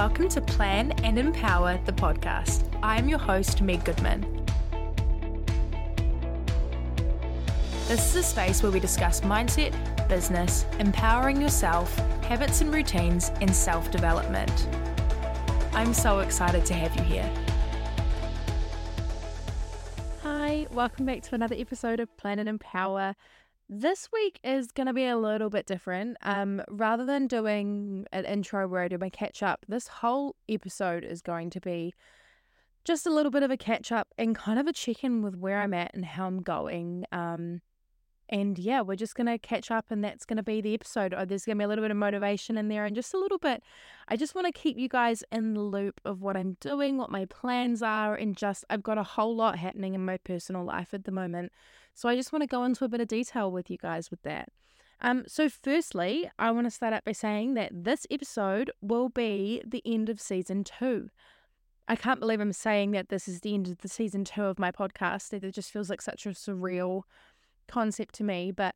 Welcome to Plan and Empower the podcast. I'm your host, Meg Goodman. This is a space where we discuss mindset, business, empowering yourself, habits and routines, and self development. I'm so excited to have you here. Hi, welcome back to another episode of Plan and Empower. This week is going to be a little bit different. Um, rather than doing an intro where I do my catch up, this whole episode is going to be just a little bit of a catch up and kind of a check in with where I'm at and how I'm going. Um, and yeah, we're just going to catch up, and that's going to be the episode. Oh, there's going to be a little bit of motivation in there, and just a little bit. I just want to keep you guys in the loop of what I'm doing, what my plans are, and just I've got a whole lot happening in my personal life at the moment. So I just want to go into a bit of detail with you guys with that. Um, so, firstly, I want to start out by saying that this episode will be the end of season two. I can't believe I'm saying that this is the end of the season two of my podcast. It just feels like such a surreal concept to me. But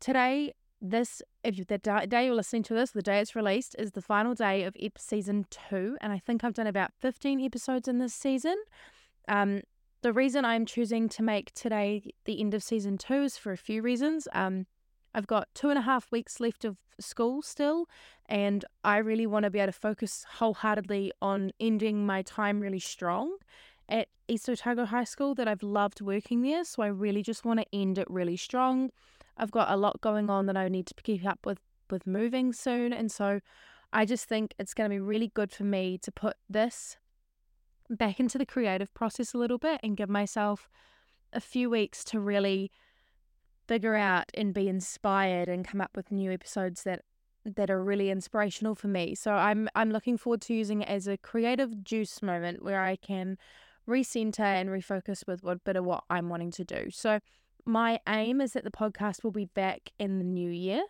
today, this if the day you're listening to this, the day it's released, is the final day of ep- season two, and I think I've done about 15 episodes in this season. Um, the reason I'm choosing to make today the end of season two is for a few reasons. Um, I've got two and a half weeks left of school still, and I really want to be able to focus wholeheartedly on ending my time really strong at East Otago High School that I've loved working there. So I really just want to end it really strong. I've got a lot going on that I need to keep up with with moving soon, and so I just think it's going to be really good for me to put this back into the creative process a little bit and give myself a few weeks to really figure out and be inspired and come up with new episodes that that are really inspirational for me. So I'm I'm looking forward to using it as a creative juice moment where I can recenter and refocus with what bit of what I'm wanting to do. So my aim is that the podcast will be back in the new year.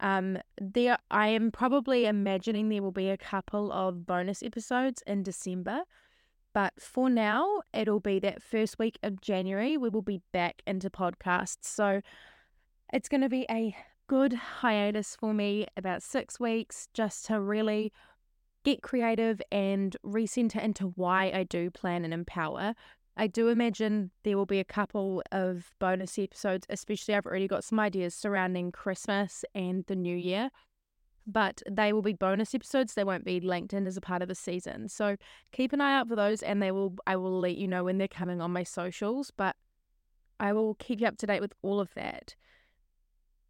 Um, there I am probably imagining there will be a couple of bonus episodes in December. But for now, it'll be that first week of January. We will be back into podcasts. So it's going to be a good hiatus for me, about six weeks, just to really get creative and recenter into why I do plan and empower. I do imagine there will be a couple of bonus episodes, especially I've already got some ideas surrounding Christmas and the new year, but they will be bonus episodes. They won't be linked in as a part of the season. So keep an eye out for those and they will I will let you know when they're coming on my socials, but I will keep you up to date with all of that.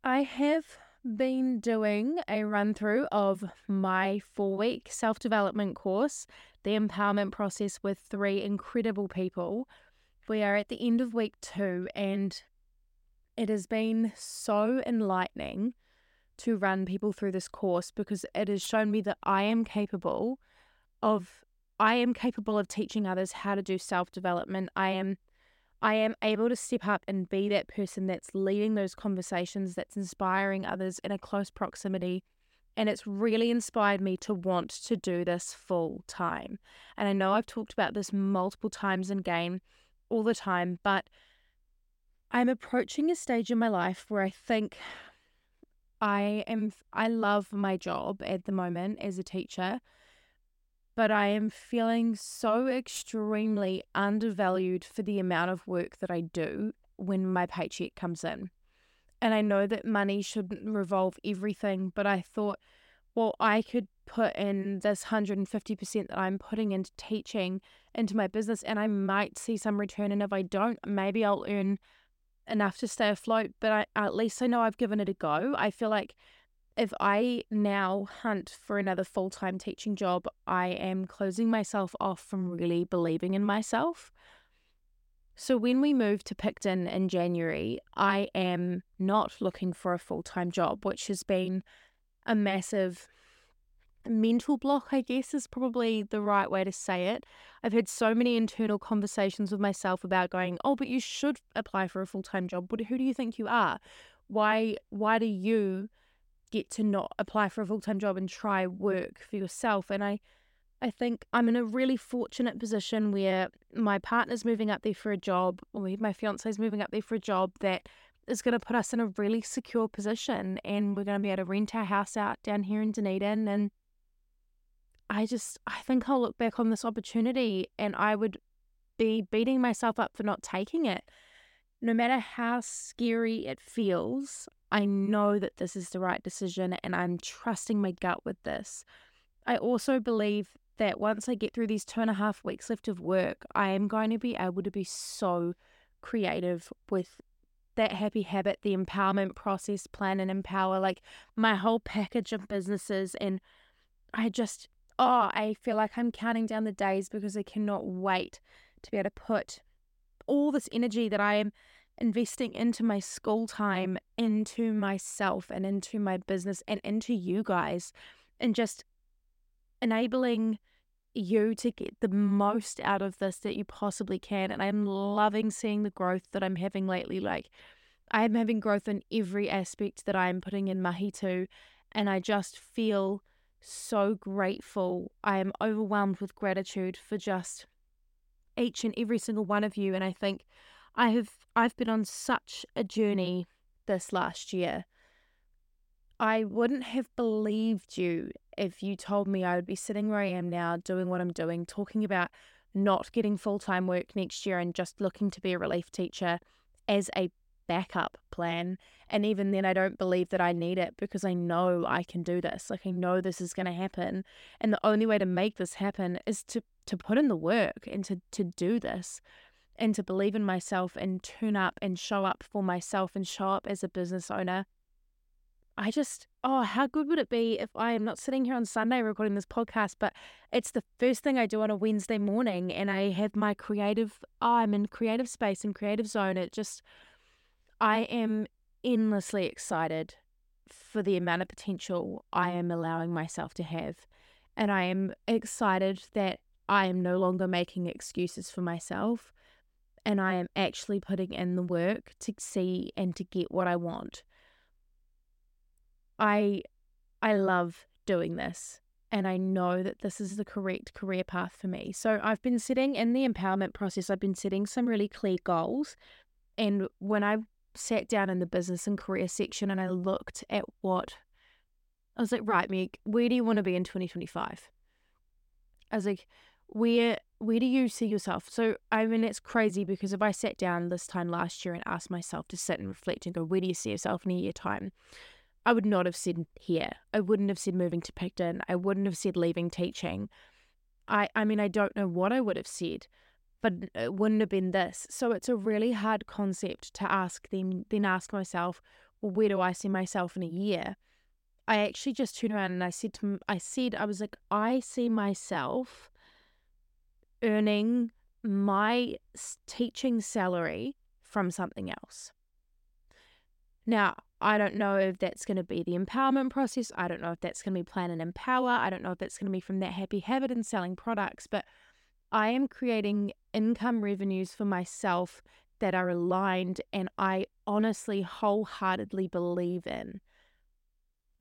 I have been doing a run through of my four week self development course, the empowerment process with three incredible people. We are at the end of week two, and it has been so enlightening to run people through this course because it has shown me that I am capable of I am capable of teaching others how to do self development. I am I am able to step up and be that person that's leading those conversations, that's inspiring others in a close proximity. And it's really inspired me to want to do this full time. And I know I've talked about this multiple times in game all the time, but I'm approaching a stage in my life where I think I am I love my job at the moment as a teacher but I am feeling so extremely undervalued for the amount of work that I do when my paycheck comes in. And I know that money shouldn't revolve everything, but I thought, well, I could put in this 150% that I'm putting into teaching into my business and I might see some return. And if I don't, maybe I'll earn enough to stay afloat, but I, at least I know I've given it a go. I feel like if I now hunt for another full time teaching job, I am closing myself off from really believing in myself. So when we moved to Picton in January, I am not looking for a full time job, which has been a massive mental block, I guess is probably the right way to say it. I've had so many internal conversations with myself about going, oh, but you should apply for a full time job. But who do you think you are? Why why do you get to not apply for a full time job and try mm. work for yourself. And I, I think I'm in a really fortunate position where my partner's moving up there for a job, or my fiance's moving up there for a job that is going to put us in a really secure position, and we're going to be able to rent our house out down here in Dunedin. And I just, I think I'll look back on this opportunity and I would be beating myself up for not taking it. No matter how scary it feels, I know that this is the right decision and I'm trusting my gut with this. I also believe that once I get through these two and a half weeks left of work, I am going to be able to be so creative with that happy habit, the empowerment process, plan and empower, like my whole package of businesses. And I just, oh, I feel like I'm counting down the days because I cannot wait to be able to put all this energy that I am investing into my school time, into myself, and into my business, and into you guys, and just enabling you to get the most out of this that you possibly can. And I'm loving seeing the growth that I'm having lately. Like, I am having growth in every aspect that I am putting in mahi to. And I just feel so grateful. I am overwhelmed with gratitude for just each and every single one of you. And I think I have I've been on such a mm-hmm. journey this last year. I wouldn't have believed you if you told me I would be sitting where I am now, doing what I'm doing, talking about not getting full time work next year and just looking to be a relief teacher as a backup plan. And even then, I don't believe that I need it because I know I can do this. Like, I know this is going to happen. And the only way to make this happen is to, to put in the work and to, to do this and to believe in myself and turn up and show up for myself and show up as a business owner I just, oh, how good would it be if I am not sitting here on Sunday recording this podcast, but it's the first thing I do on a Wednesday morning and I have my creative, oh, I'm in creative space and creative zone. It just, I am endlessly excited for the amount of potential I am allowing myself to have. And I am excited that I am no longer making excuses for myself and I am actually putting in the work to see and to get what I want. I I love doing this and I know that this is the correct career path for me. So I've been sitting in the empowerment process, I've been setting some really clear goals. And when I sat down in the business and career section and I looked at what I was like, right, Meg, where do you want to be in 2025? I was like, where where do you see yourself? So I mean it's crazy because if I sat down this time last year and asked myself to sit and reflect and go, where do you see yourself in a year time? I would not have said here. I wouldn't have said moving to Picton. I wouldn't have said leaving teaching. I, I mean, I don't know what I would have said, but it wouldn't have been this. So it's a really hard concept to ask them, then ask myself, well, where do I see myself in a year? I actually just turned around and I said to, I said, I was like, I see myself earning my teaching salary from something else. Now, I don't know if that's going to be the empowerment process. I don't know if that's going to be plan and empower. I don't know if that's going to be from that happy habit and selling products, but I am creating income revenues for myself that are aligned and I honestly wholeheartedly believe in.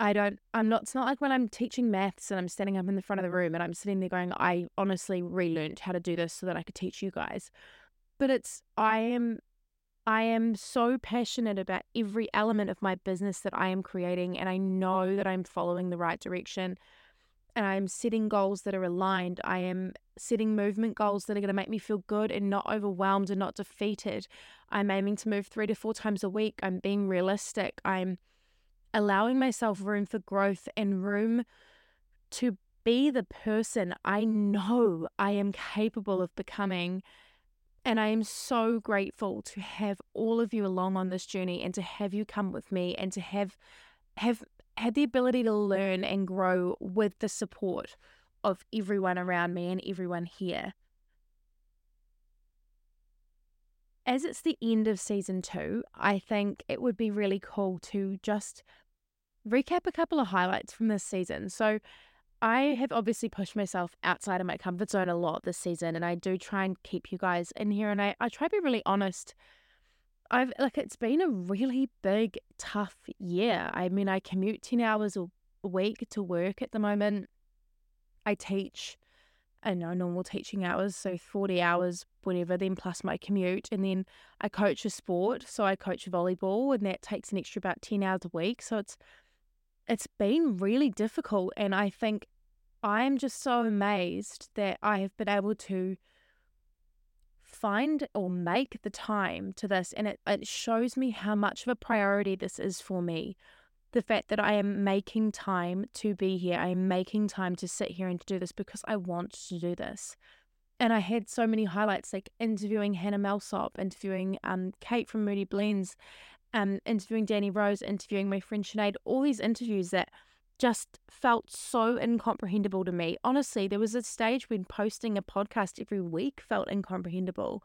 I don't, I'm not, it's not like when I'm teaching maths and I'm standing up in the front of the mm-hmm. room and I'm sitting there going, I honestly relearned how to do this so that I could teach you guys. But it's, I am I am so passionate about every element of my business that I am creating, and I know that I'm following the right direction. And I'm setting goals that are aligned. I am setting movement goals that are going to make me feel good and not overwhelmed and not defeated. I'm aiming to move three to four times a week. I'm being realistic. I'm allowing myself room for growth and room to be the person I know I am capable of becoming and I am so grateful to have all of you along on this journey and to have you come with me and to have have had the ability to learn and grow with the support of everyone around me and everyone here. As it's the end of season two, I think it would be really cool to just recap a couple of highlights from this season. So, I have obviously pushed myself outside of my comfort zone a lot this season, and I do try and keep you guys in here. And I, I try to be really honest. I've like it's been a really big, tough year. I mean, I commute 10 hours a week to work at the moment. I teach, I know, normal teaching hours, so 40 hours, whatever, then plus my commute. And then I coach a sport. So I coach volleyball, and that takes an extra about 10 hours a week. So it's it's been really difficult. And I think I'm just so amazed that I have been able to find or make the time to this. And it, it shows me how much of a priority this is for me. The fact that I am making time to be here, I am making time to sit here and to do this because I want to do this. And I had so many highlights like interviewing Hannah Melsop, interviewing um, Kate from Moody Blends, um, interviewing Danny Rose, interviewing my friend Sinead, all these interviews that just felt so incomprehensible to me. Honestly, there was a stage when posting a podcast every week felt incomprehensible.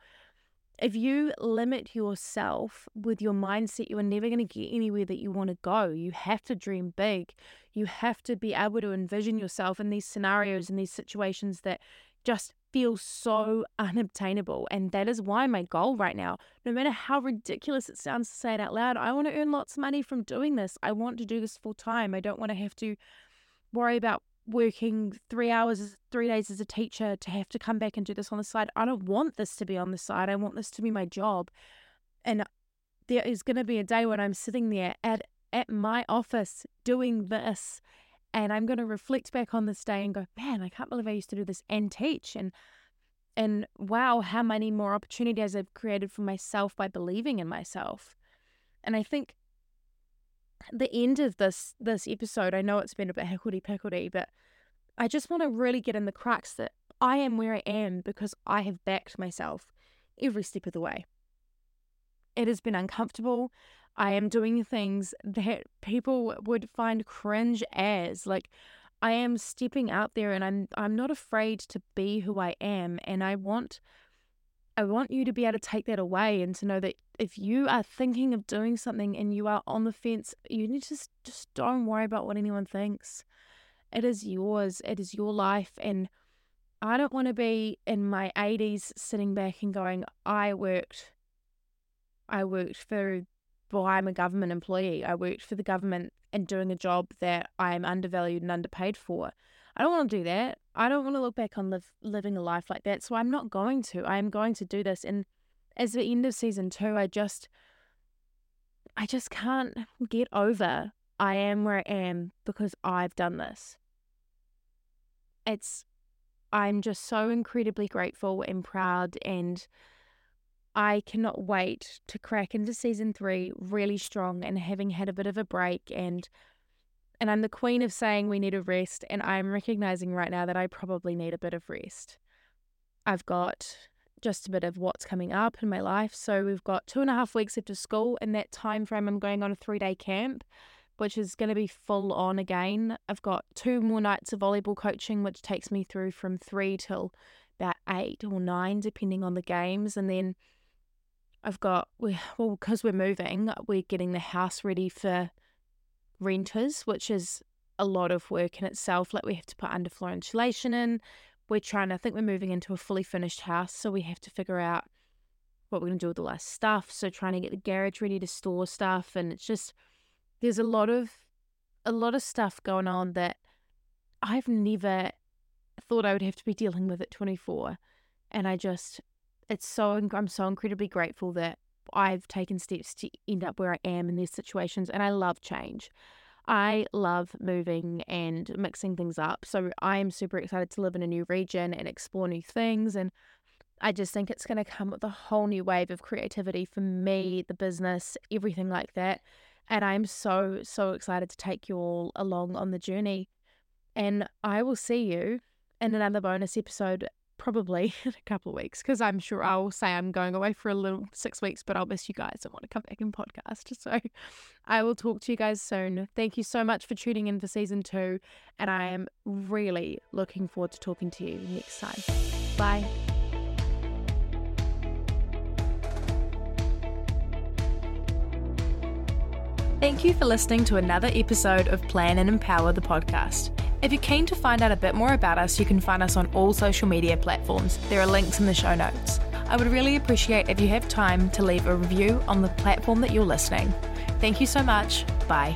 If you limit yourself with your mindset, you are never going to get anywhere that you want to go. You have to dream big. You have to be able to envision yourself in these scenarios and these situations that just feel so unobtainable. And that is why my goal right now, no matter how ridiculous it sounds to say it out loud, I want to earn lots of money from doing this. I want to do this full time. I don't want to have to worry about working three hours, three days as a teacher to have to come back and do this on the side. I don't want this to be on the side. I want this to be my job. And there is going to be a day when I'm sitting there at, at my office doing this and I'm going to reflect back on this day and go, man, I can't believe I used to do this and teach. And and wow, how many more opportunities I've created for myself by believing in myself. And I think the end of this this episode, I know it's been a bit hickledy pickledy, but I just want to really get in the crux that I am where I am because I have backed myself every step of the way. It has been uncomfortable. I am doing things that people would find cringe as. Like I am stepping out there and I'm I'm not afraid to be who I am and I want I want you to be able to take that away and to know that if you are thinking of doing something and you are on the fence, you need to just, just don't worry about what anyone thinks. It is yours. It is your life and I don't want to be in my 80s sitting back and going, I worked I worked for well, I'm a government employee. I worked for the government and doing a job that I'm undervalued and underpaid for. I don't want to do that. I don't want to look back on live, living a life like that. So I'm not going to. I am going to do this. And as the end of season two, I just, I just can't get over I am where I am because I've done this. It's, I'm just so incredibly grateful and proud and I cannot wait to crack into season three really strong and having had a bit of a break and and I'm the queen of saying we need a rest and I'm recognizing right now that I probably need a bit of rest. I've got just a bit of what's coming up in my life. So we've got two and a half weeks after school. In that time frame, I'm going on a three day camp, which is going to be full on again. I've got two more nights of volleyball coaching, which takes me through from three till about eight or nine, depending on the games, and then I've got we well because we're moving, we're getting the house ready for renters, which is a lot of work in itself. Like we have to put underfloor insulation in. We're trying to I think we're moving into a fully finished house, so we have to figure out what we're gonna do with the last stuff. So trying to get the garage ready to store stuff and it's just there's a lot of a lot of stuff going on that I've never thought I would have to be dealing with at 24. And I just it's so I'm so incredibly grateful that I've taken steps to end up where I am in these situations and I love change. I love moving and mixing things up. So I am super excited to live in a new region and explore new things and I just think it's going to come with a whole new wave of creativity for me, the business, everything like that. And I'm so, so excited to take you all along on the journey. And I will see you in another bonus episode probably in a couple of weeks because I'm sure mm. I'll say I'm going away for a little six weeks, but I'll miss you guys and want to come back and podcast. So I will talk to you guys soon. Thank you so much for tuning in for season two, and I am really looking forward to talking to you next time. Bye. Thank you for listening to another episode of Plan and Empower the podcast. If you're keen to find out a bit more about us, you can find us on all social media platforms. There are links in the show notes. I would really appreciate if you have time to leave a review on the platform that you're listening. Thank you so much. Bye.